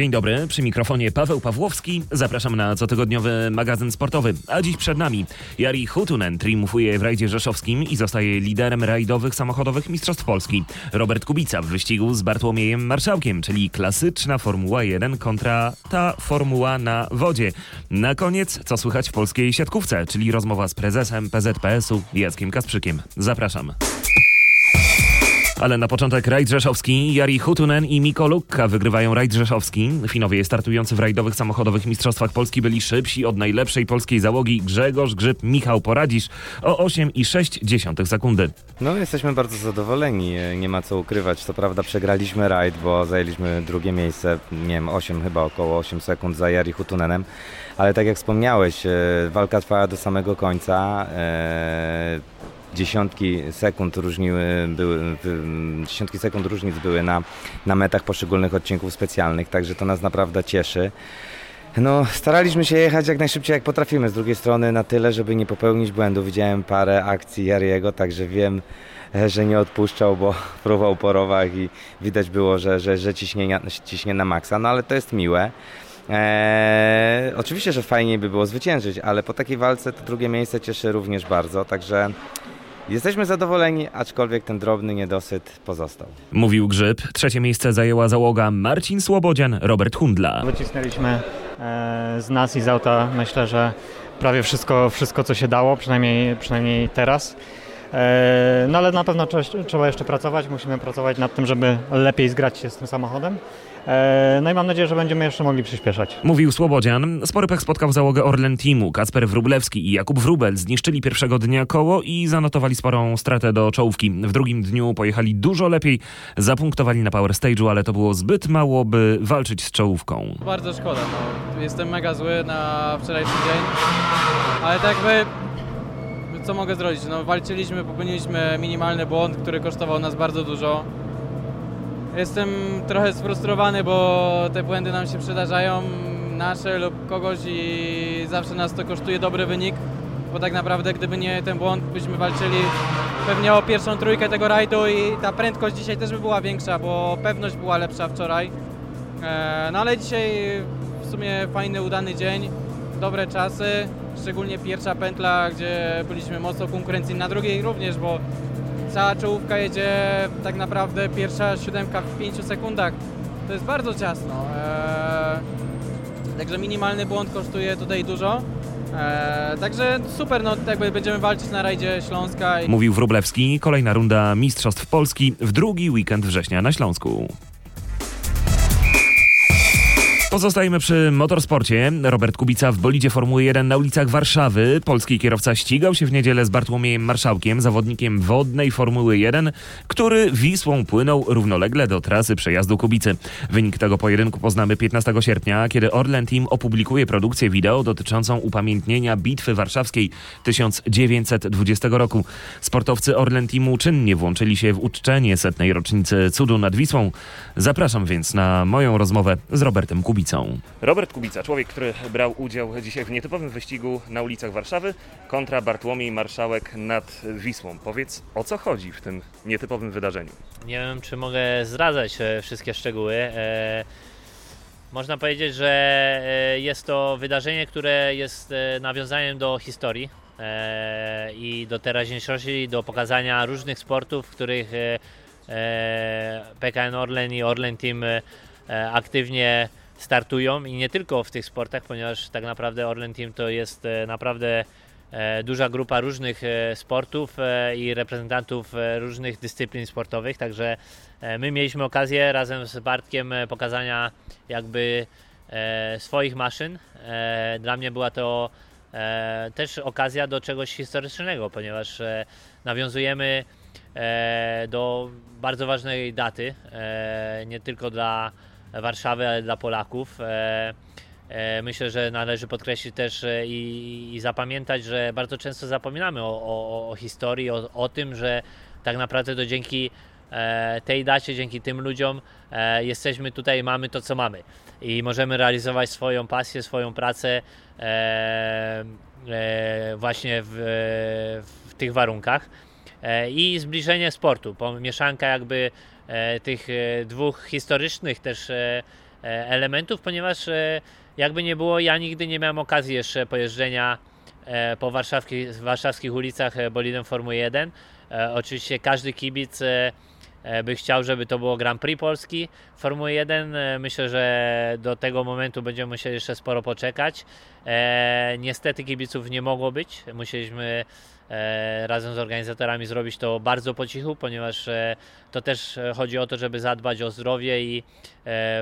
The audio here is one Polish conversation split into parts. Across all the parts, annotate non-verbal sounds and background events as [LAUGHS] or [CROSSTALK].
Dzień dobry, przy mikrofonie Paweł Pawłowski. Zapraszam na cotygodniowy magazyn sportowy. A dziś przed nami Jari Hutunen triumfuje w rajdzie rzeszowskim i zostaje liderem rajdowych samochodowych Mistrzostw Polski. Robert Kubica w wyścigu z Bartłomiejem Marszałkiem, czyli klasyczna Formuła 1 kontra ta Formuła na wodzie. Na koniec, co słychać w polskiej siatkówce, czyli rozmowa z prezesem PZPS-u Jackiem Kasprzykiem. Zapraszam. Ale na początek rajd rzeszowski. Jari Hutunen i Miko Lukka wygrywają rajd rzeszowski. Finowie startujący w rajdowych samochodowych mistrzostwach Polski byli szybsi od najlepszej polskiej załogi Grzegorz Grzyb, Michał Poradzisz o 8,6 sekundy. No jesteśmy bardzo zadowoleni, nie ma co ukrywać. Co prawda przegraliśmy rajd, bo zajęliśmy drugie miejsce, nie wiem, 8 chyba około 8 sekund za Jari Hutunenem. Ale tak jak wspomniałeś, e, walka trwała do samego końca. Dziesiątki sekund różniły, były, dziesiątki sekund różnic były na, na metach poszczególnych odcinków specjalnych, także to nas naprawdę cieszy. No, staraliśmy się jechać jak najszybciej jak potrafimy. Z drugiej strony na tyle, żeby nie popełnić błędu. Widziałem parę akcji Jariego, także wiem, że nie odpuszczał, bo [LAUGHS] próbował po rowach i widać było, że, że, że ciśnie, ciśnie na maksa, no ale to jest miłe. Eee, oczywiście, że fajniej by było zwyciężyć, ale po takiej walce to drugie miejsce cieszy również bardzo, także Jesteśmy zadowoleni, aczkolwiek ten drobny niedosyt pozostał. Mówił Grzyb. Trzecie miejsce zajęła załoga Marcin Słobodzian, Robert Hundla. Wycisnęliśmy e, z nas i z auta, myślę, że prawie wszystko, wszystko co się dało, przynajmniej, przynajmniej teraz. E, no ale na pewno trzeba jeszcze pracować, musimy pracować nad tym, żeby lepiej zgrać się z tym samochodem. E, no i mam nadzieję, że będziemy jeszcze mogli przyspieszać. Mówił Słobodzian. Spory pech spotkał załogę Orlen Teamu. Kacper Wrublewski i Jakub Wrubel zniszczyli pierwszego dnia koło i zanotowali sporą stratę do czołówki. W drugim dniu pojechali dużo lepiej, zapunktowali na Power Stage'u, ale to było zbyt mało, by walczyć z czołówką. Bardzo szkoda. No. Jestem mega zły na wczorajszy dzień, ale tak by co mogę zrobić? No, walczyliśmy, popełniliśmy minimalny błąd, który kosztował nas bardzo dużo. Jestem trochę sfrustrowany, bo te błędy nam się przydarzają, nasze lub kogoś i zawsze nas to kosztuje dobry wynik, bo tak naprawdę gdyby nie ten błąd, byśmy walczyli pewnie o pierwszą trójkę tego rajdu i ta prędkość dzisiaj też by była większa, bo pewność była lepsza wczoraj. E, no ale dzisiaj w sumie fajny, udany dzień, dobre czasy, szczególnie pierwsza pętla, gdzie byliśmy mocno konkurencyjni, na drugiej również, bo cała czołówka jedzie tak naprawdę pierwsza siódemka w 5 sekundach. To jest bardzo ciasno. Eee, także minimalny błąd kosztuje tutaj dużo. Eee, także super, no jakby będziemy walczyć na rajdzie Śląska. Mówił Wróblewski, kolejna runda Mistrzostw Polski w drugi weekend września na Śląsku. Pozostajemy przy motorsporcie. Robert Kubica w bolidzie Formuły 1 na ulicach Warszawy. Polski kierowca ścigał się w niedzielę z Bartłomiejem Marszałkiem, zawodnikiem wodnej Formuły 1, który Wisłą płynął równolegle do trasy przejazdu Kubicy. Wynik tego pojedynku poznamy 15 sierpnia, kiedy Orlen Team opublikuje produkcję wideo dotyczącą upamiętnienia Bitwy Warszawskiej 1920 roku. Sportowcy Orlen Teamu czynnie włączyli się w uczczenie setnej rocznicy cudu nad Wisłą. Zapraszam więc na moją rozmowę z Robertem Kubicą. Kubicą. Robert Kubica, człowiek, który brał udział dzisiaj w nietypowym wyścigu na ulicach Warszawy kontra Bartłomiej Marszałek nad Wisłą. Powiedz, o co chodzi w tym nietypowym wydarzeniu? Nie wiem, czy mogę zdradzać e, wszystkie szczegóły. E, można powiedzieć, że e, jest to wydarzenie, które jest nawiązaniem do historii i do teraźniejszości, do pokazania różnych sportów, w których PKN Orlen i Orlen Team aktywnie startują i nie tylko w tych sportach, ponieważ tak naprawdę Orlen Team to jest e, naprawdę e, duża grupa różnych e, sportów i reprezentantów różnych dyscyplin sportowych, także my mieliśmy okazję razem z Bartkiem pokazania jakby swoich maszyn. Dla mnie była to też okazja do czegoś historycznego, ponieważ nawiązujemy do bardzo ważnej daty, nie tylko dla Warszawy, ale dla Polaków. E, e, Myślę, że należy podkreślić też i, i zapamiętać, że bardzo często zapominamy o, o, o historii, o, o tym, że tak naprawdę to dzięki e, tej dacie, dzięki tym ludziom jesteśmy tutaj, mamy to, co mamy i możemy realizować swoją pasję, swoją pracę właśnie w, w tych warunkach. I zbliżenie sportu, po- mieszanka jakby tych e, dwóch historycznych też e, e, elementów, ponieważ e, jakby nie było, ja nigdy nie miałem okazji jeszcze pojeżdżenia e, po warszawskich, warszawskich ulicach e, bolidem Formuły 1. E, Oczywiście każdy kibic e, e, by chciał, żeby to było Grand Prix Polski Formuły 1. E, Myślę, że do tego momentu będziemy musieli jeszcze sporo poczekać. E, Niestety kibiców nie mogło być. Musieliśmy e, razem z organizatorami zrobić to bardzo po cichu, ponieważ e, to też e, chodzi o to, żeby zadbać o zdrowie i e,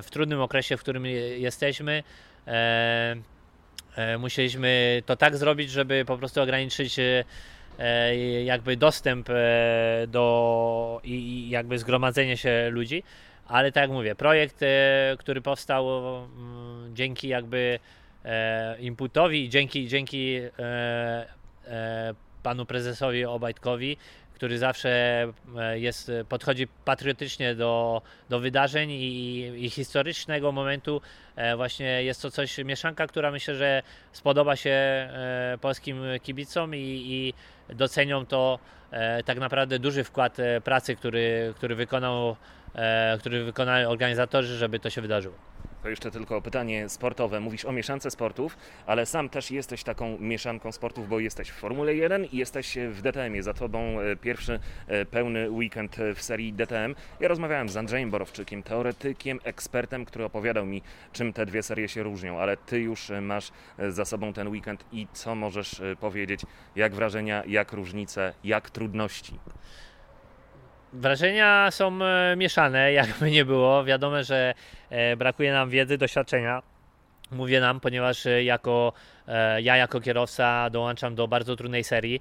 w trudnym okresie, w którym je- jesteśmy, e, e, musieliśmy to tak zrobić, żeby po prostu ograniczyć e, e, jakby dostęp e, do i, jakby zgromadzenie się ludzi. Ale tak jak mówię, projekt, e, który powstał dzięki jakby e, inputowi dzięki, dzięki e, e, panu prezesowi Obajtkowi, który zawsze e, jest, podchodzi patriotycznie do, do wydarzeń i, i historycznego momentu. E, Właśnie jest to coś, mieszanka, która myślę, że spodoba się e, polskim kibicom i, i docenią to tak naprawdę duży wkład pracy, który, który, wykonał, który wykonali organizatorzy, żeby to się wydarzyło. To jeszcze tylko pytanie sportowe. Mówisz o mieszance sportów, ale sam też jesteś taką mieszanką sportów, bo jesteś w Formule 1 i jesteś w DTM-ie. Za tobą e, pierwszy e, pełny weekend w serii DTM. Ja rozmawiałem z Andrzejem Borowczykiem, teoretykiem, ekspertem, który opowiadał mi, czym te dwie serie się różnią, ale ty już e, masz za sobą ten weekend i co możesz powiedzieć? Jak wrażenia, jak różnice, jak trudności? Wrażenia są e, mieszane, [LAUGHS] jakby nie było. Wiadomo, że e, brakuje nam wiedzy, doświadczenia. Mówię nam, ponieważ e, jako, ja jako kierowca dołączam do bardzo trudnej serii.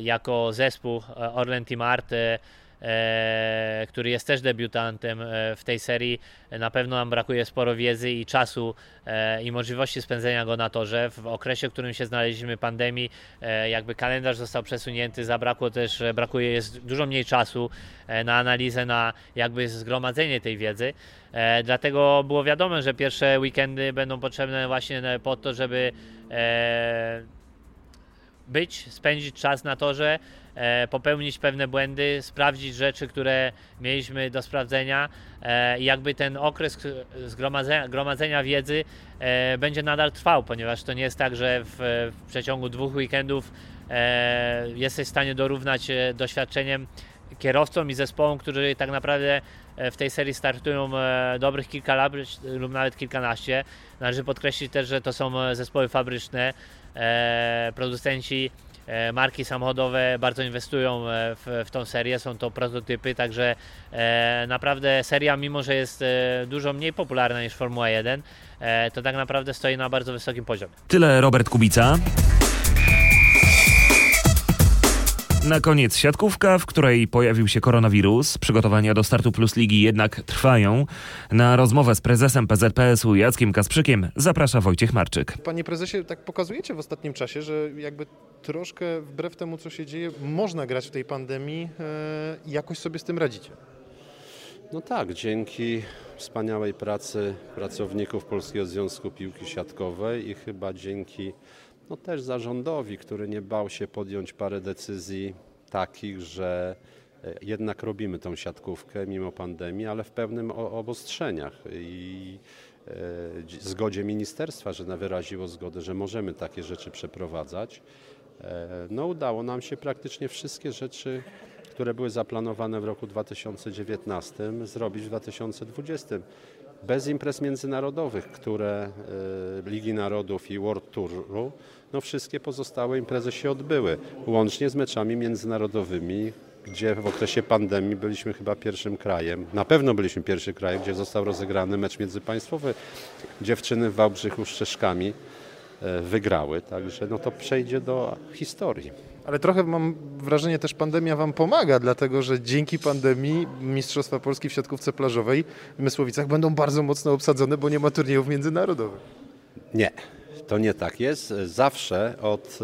Jako zespół Orlen Team Art, który jest też debiutantem e, w tej serii, e, na pewno nam brakuje sporo wiedzy i czasu e, i możliwości spędzenia go na torze. W okresie, w którym się znaleźliśmy pandemii, e, jakby kalendarz został przesunięty, zabrakło też, e, brakuje, jest dużo mniej czasu e, na analizę, na jakby zgromadzenie tej wiedzy. E, Dlatego było wiadomo, że pierwsze weekendy będą potrzebne właśnie po to, żeby e, być, spędzić czas na torze, e, popełnić pewne błędy, sprawdzić rzeczy, które mieliśmy do sprawdzenia e, i jakby ten okres zgromadzenia gromadzenia wiedzy e, będzie nadal trwał, ponieważ to nie jest tak, że w, w przeciągu dwóch weekendów e, jesteś w stanie dorównać doświadczeniem kierowcom i zespołom, którzy tak naprawdę w tej serii startują dobrych kilka lat lub nawet kilkanaście. Należy podkreślić też, że to są zespoły fabryczne, producenci e, marki samochodowe bardzo inwestują e, w, w tą serię, są to prototypy, także e, naprawdę seria, mimo że jest e, dużo mniej popularna niż Formuła 1, e, to tak naprawdę stoi na bardzo wysokim poziomie. Tyle Robert Kubica. Na koniec siatkówka, w której pojawił się koronawirus. Przygotowania do startu Plus Ligi jednak trwają. Na rozmowę z prezesem PZPS-u Jackiem Kasprzykiem zaprasza Wojciech Marczyk. Panie prezesie, tak pokazujecie w ostatnim czasie, że jakby troszkę wbrew temu, co się dzieje, można grać w tej pandemii e, i jakoś sobie z tym radzicie. No tak, dzięki wspaniałej pracy pracowników Polskiego Związku Piłki Siatkowej i chyba dzięki no też zarządowi, który nie bał się podjąć parę decyzji takich, że e, jednak robimy tą siatkówkę mimo pandemii, ale w pewnym obostrzeniach i e, dzi- zgodzie ministerstwa, że wyraziło zgodę, że możemy takie rzeczy przeprowadzać. E, No udało nam się praktycznie wszystkie rzeczy, które były zaplanowane w roku 2019 zrobić w 2020. Bez imprez międzynarodowych, które e, Ligi Narodów i World Touru, no wszystkie pozostałe imprezy się odbyły, łącznie z meczami międzynarodowymi, gdzie w okresie pandemii byliśmy chyba pierwszym krajem, na pewno byliśmy pierwszym krajem, gdzie został rozegrany mecz międzypaństwowy. Dziewczyny w Wałbrzychu z Czeszkami e, wygrały, także no to przejdzie do historii. Ale trochę mam wrażenie też pandemia Wam pomaga, dlatego że dzięki pandemii Mistrzostwa Polski w siatkówce plażowej w Mysłowicach będą bardzo mocno obsadzone, bo nie ma turniejów międzynarodowych. Nie, to nie tak jest. Zawsze od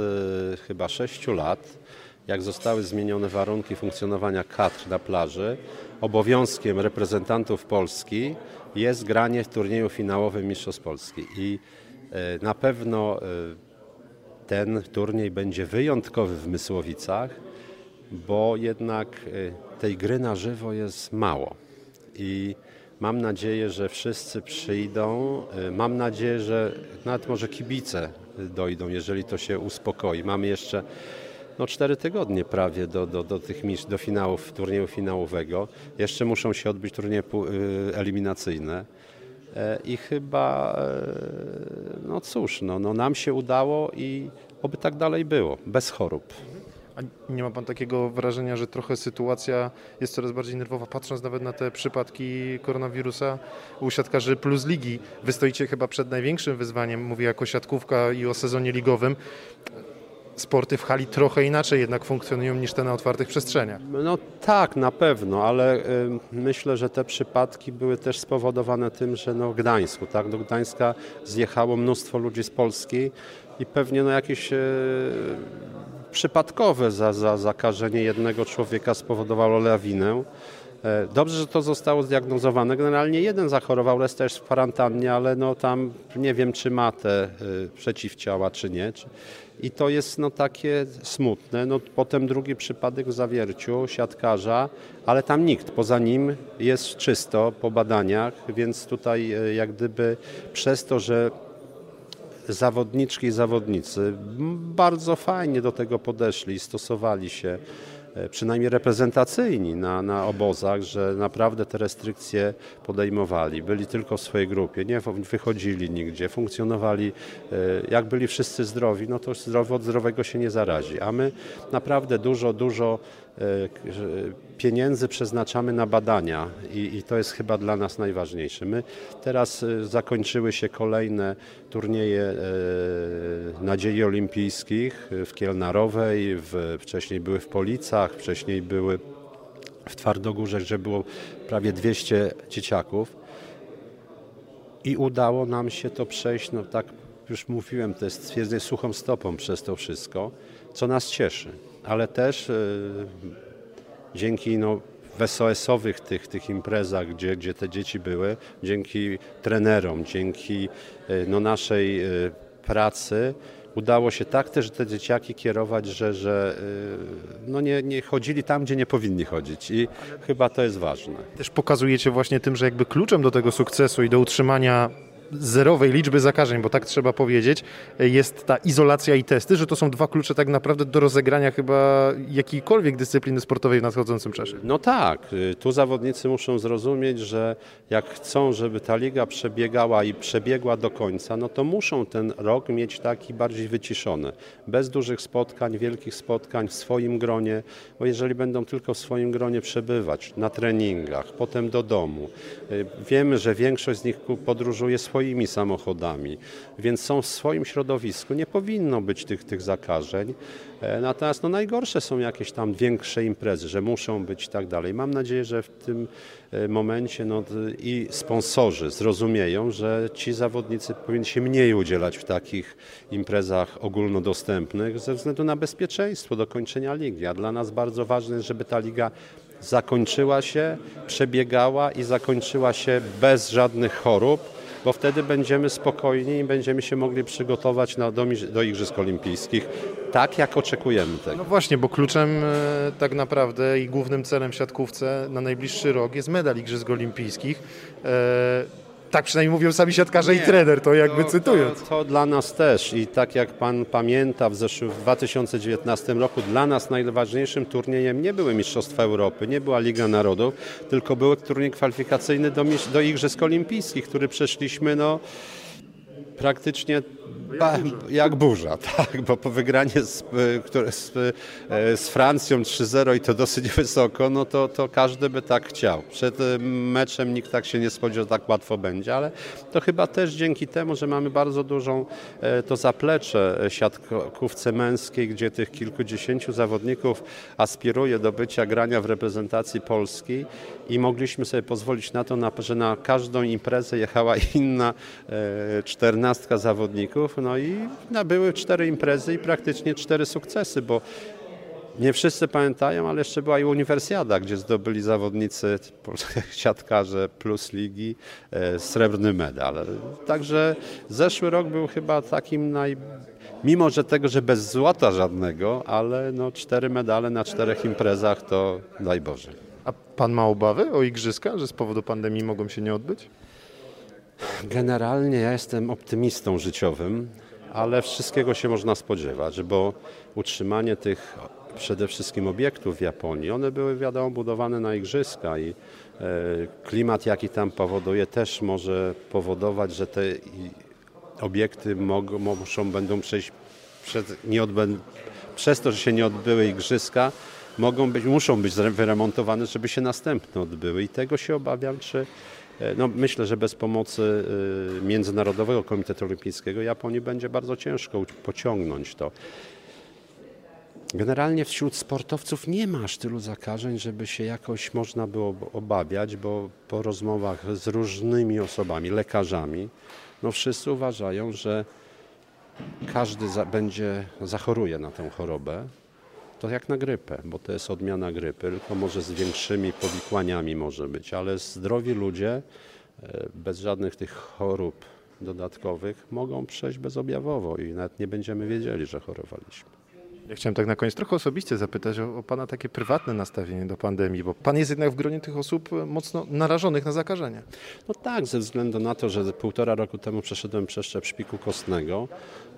y, chyba 6 lat, jak zostały zmienione warunki funkcjonowania kadr na plaży, obowiązkiem reprezentantów Polski jest granie w turnieju finałowym Mistrzostw Polski. I y, na pewno y, ten turniej będzie wyjątkowy w Mysłowicach, bo jednak y, tej gry na żywo jest mało. I mam nadzieję, że wszyscy przyjdą. Y, mam nadzieję, że nawet może kibice dojdą, jeżeli to się uspokoi. Mamy jeszcze no, cztery tygodnie prawie do, do, do tych do finałów, turnieju finałowego. Jeszcze muszą się odbyć turnieje y, eliminacyjne. E, I chyba, e, no cóż, no, no nam się udało i oby tak dalej było, bez chorób. A nie ma Pan takiego wrażenia, że trochę sytuacja jest coraz bardziej nerwowa, patrząc nawet na te przypadki koronawirusa u siatkarzy plus ligi? Wy stoicie chyba przed największym wyzwaniem, mówię jako siatkówka i o sezonie ligowym sporty w hali trochę inaczej jednak funkcjonują niż te na otwartych przestrzeniach. No tak, na pewno, ale y, myślę, że te przypadki były też spowodowane tym, że no Gdańsku, tak, do Gdańska zjechało mnóstwo ludzi z Polski i pewnie no jakieś y, przypadkowe za, za zakażenie jednego człowieka spowodowało lawinę. E, dobrze, że to zostało zdiagnozowane. Generalnie jeden zachorował, jest też w kwarantannie, ale no tam nie wiem, czy ma te y, przeciwciała, czy nie. I to jest no takie smutne. No, potem drugi przypadek w Zawierciu, siatkarza, ale tam nikt, poza nim jest czysto po badaniach, więc tutaj e, jak gdyby przez to, że zawodniczki i zawodnicy bardzo fajnie do tego podeszli, stosowali się przynajmniej reprezentacyjni na, na obozach, że naprawdę te restrykcje podejmowali. Byli tylko w swojej grupie, nie wychodzili nigdzie, funkcjonowali. E, jak byli wszyscy zdrowi, no to zdrowy od zdrowego się nie zarazi. A my naprawdę dużo, dużo E, pieniędzy przeznaczamy na badania i, i, to jest chyba dla nas najważniejsze. My teraz e, zakończyły się kolejne turnieje e, nadziei olimpijskich w Kielnarowej, w, wcześniej były w Policach, wcześniej były w Twardogórze, gdzie było prawie 200 dzieciaków. I udało nam się to przejść, no tak już mówiłem, to jest stwierdzenie suchą stopą przez to wszystko, co nas cieszy. Ale też e, dzięki no, w SOS-owych tych, tych imprezach, gdzie, gdzie te dzieci były, dzięki trenerom, dzięki e, no, naszej pracy, udało się tak też te dzieciaki kierować, że, że no nie, nie chodzili tam, gdzie nie powinni chodzić i chyba to jest ważne. Też pokazujecie właśnie tym, że jakby kluczem do tego sukcesu i do utrzymania zerowej liczby zakażeń, bo tak trzeba powiedzieć, jest ta izolacja i testy, że to są dwa klucze tak naprawdę do rozegrania chyba jakiejkolwiek dyscypliny sportowej w nadchodzącym czasie. No tak, y, tu zawodnicy muszą zrozumieć, że jak chcą, żeby ta liga przebiegała i przebiegła do końca, no to muszą ten rok mieć taki bardziej wyciszony, bez dużych spotkań, wielkich spotkań w swoim gronie, bo jeżeli będą tylko w swoim gronie przebywać na treningach, potem do domu, y, wiemy, że większość z nich podróżuje swoim swoimi samochodami, więc są w swoim środowisku. Nie powinno być tych, tych zakażeń. E, natomiast no, najgorsze są jakieś tam większe imprezy, że muszą być i tak dalej. Mam nadzieję, że w tym e, momencie no, i sponsorzy zrozumieją, że ci zawodnicy powinni się mniej udzielać w takich imprezach ogólnodostępnych ze względu na bezpieczeństwo do kończenia ligi. A dla nas bardzo ważne jest, żeby ta liga zakończyła się, przebiegała i zakończyła się bez żadnych chorób bo wtedy będziemy spokojni i będziemy się mogli przygotować na, do, do Igrzysk Olimpijskich tak, jak oczekujemy tego. No właśnie, bo kluczem e, tak naprawdę i głównym celem w siatkówce na najbliższy rok jest medal Igrzysk Olimpijskich. Tak przynajmniej mówią sami siatkarze Nie, i trener, to jakby to, cytując. To, to, dla nas też i tak jak Pan pamięta, w zeszłym w 2019 roku dla nas najważniejszym turniejem nie były Mistrzostwa Europy, nie była Liga Narodów, tylko był turniej kwalifikacyjny do, do Igrzysk Olimpijskich, który przeszliśmy no, praktycznie ba, jak burza, [LAUGHS] tak, bo po wygranie z, które, z, z Francją 3-0 i to dosyć [LAUGHS] wysoko, no to, to każdy by tak chciał. Przed meczem nikt tak się nie spodziewał, że tak łatwo będzie, ale to chyba też dzięki temu, że mamy bardzo dużą to zaplecze siatkówce męskiej, gdzie tych kilkudziesięciu zawodników aspiruje do bycia grania w reprezentacji Polski i mogliśmy sobie pozwolić na to, że na każdą imprezę jechała [LAUGHS] inna czternastka zawodników, no i były cztery imprezy i praktycznie cztery sukcesy, bo nie wszyscy pamiętają, ale jeszcze była i uniwersjada, gdzie zdobyli zawodnicy, [LAUGHS] siatkarze plus ligi, e, srebrny medal. Także zeszły rok był chyba takim naj... Mimo, że tego, że bez złota żadnego, ale no cztery medale na czterech imprezach to daj Boże. A pan ma obawy o igrzyska, że z powodu pandemii mogą się nie odbyć? Generalnie ja jestem optymistą życiowym, ale wszystkiego się można spodziewać, bo utrzymanie tych przede wszystkim obiektów w Japonii, one były wiadomo budowane na igrzyska i e, klimat jaki tam powoduje też może powodować, że te obiekty mogą, muszą, będą przejść nie przez to, że się nie odbyły igrzyska, mogą być, muszą być wyremontowane, żeby się następne odbyły. I tego się obawiam, czy no, myślę, że bez pomocy e, Międzynarodowego Komitetu Olimpijskiego Japonii będzie bardzo ciężko pociągnąć to. Generalnie wśród sportowców nie ma aż tylu zakażeń, żeby się jakoś można było obawiać, bo po rozmowach z różnymi osobami, lekarzami, no wszyscy uważają, że każdy za, będzie zachoruje na tę chorobę. To jak na grypę, bo to jest odmiana grypy, tylko może z większymi powikłaniami może być, ale zdrowi ludzie e, bez żadnych tych chorób dodatkowych mogą przejść bezobjawowo i nawet nie będziemy wiedzieli, że chorowaliśmy. Ja chciałem tak na koniec trochę osobiście zapytać o, o, Pana takie prywatne nastawienie do pandemii, bo Pan jest jednak w gronie tych osób mocno narażonych na zakażenie. No tak, ze względu na to, że półtora roku temu przeszedłem przeszczep szpiku kostnego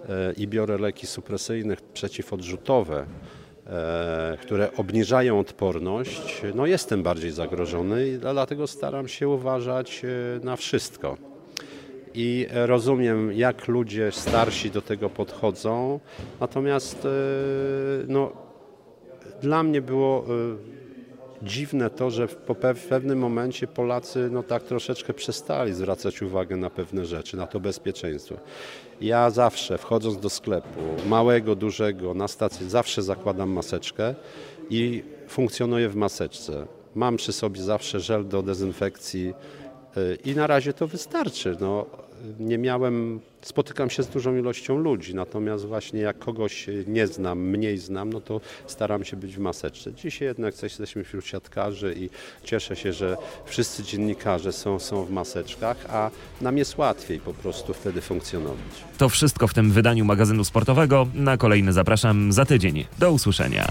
e, i biorę leki supresyjne przeciwodrzutowe, E, które obniżają odporność, no jestem bardziej zagrożony i dlatego staram się uważać e, na wszystko. I rozumiem, jak ludzie starsi do tego podchodzą, natomiast e, no, dla mnie było dziwne to, że po pewnym momencie Polacy no tak troszeczkę przestali zwracać uwagę na pewne rzeczy, na to bezpieczeństwo. Ja zawsze wchodząc do sklepu, małego, dużego, na stację, zawsze zakładam maseczkę i funkcjonuję w maseczce. Mam przy sobie zawsze żel do dezynfekcji y, i na razie to wystarczy. No, nie miałem, spotykam się z dużą ilością ludzi, natomiast właśnie jak kogoś nie znam, mniej znam, no to staram się być w maseczce. Dzisiaj jednak jesteśmy wśród siatkarzy i cieszę się, że wszyscy dziennikarze są, są w maseczkach, a nam jest łatwiej po prostu wtedy funkcjonować. To wszystko w tym wydaniu magazynu sportowego. Na kolejny zapraszam za tydzień. Do usłyszenia.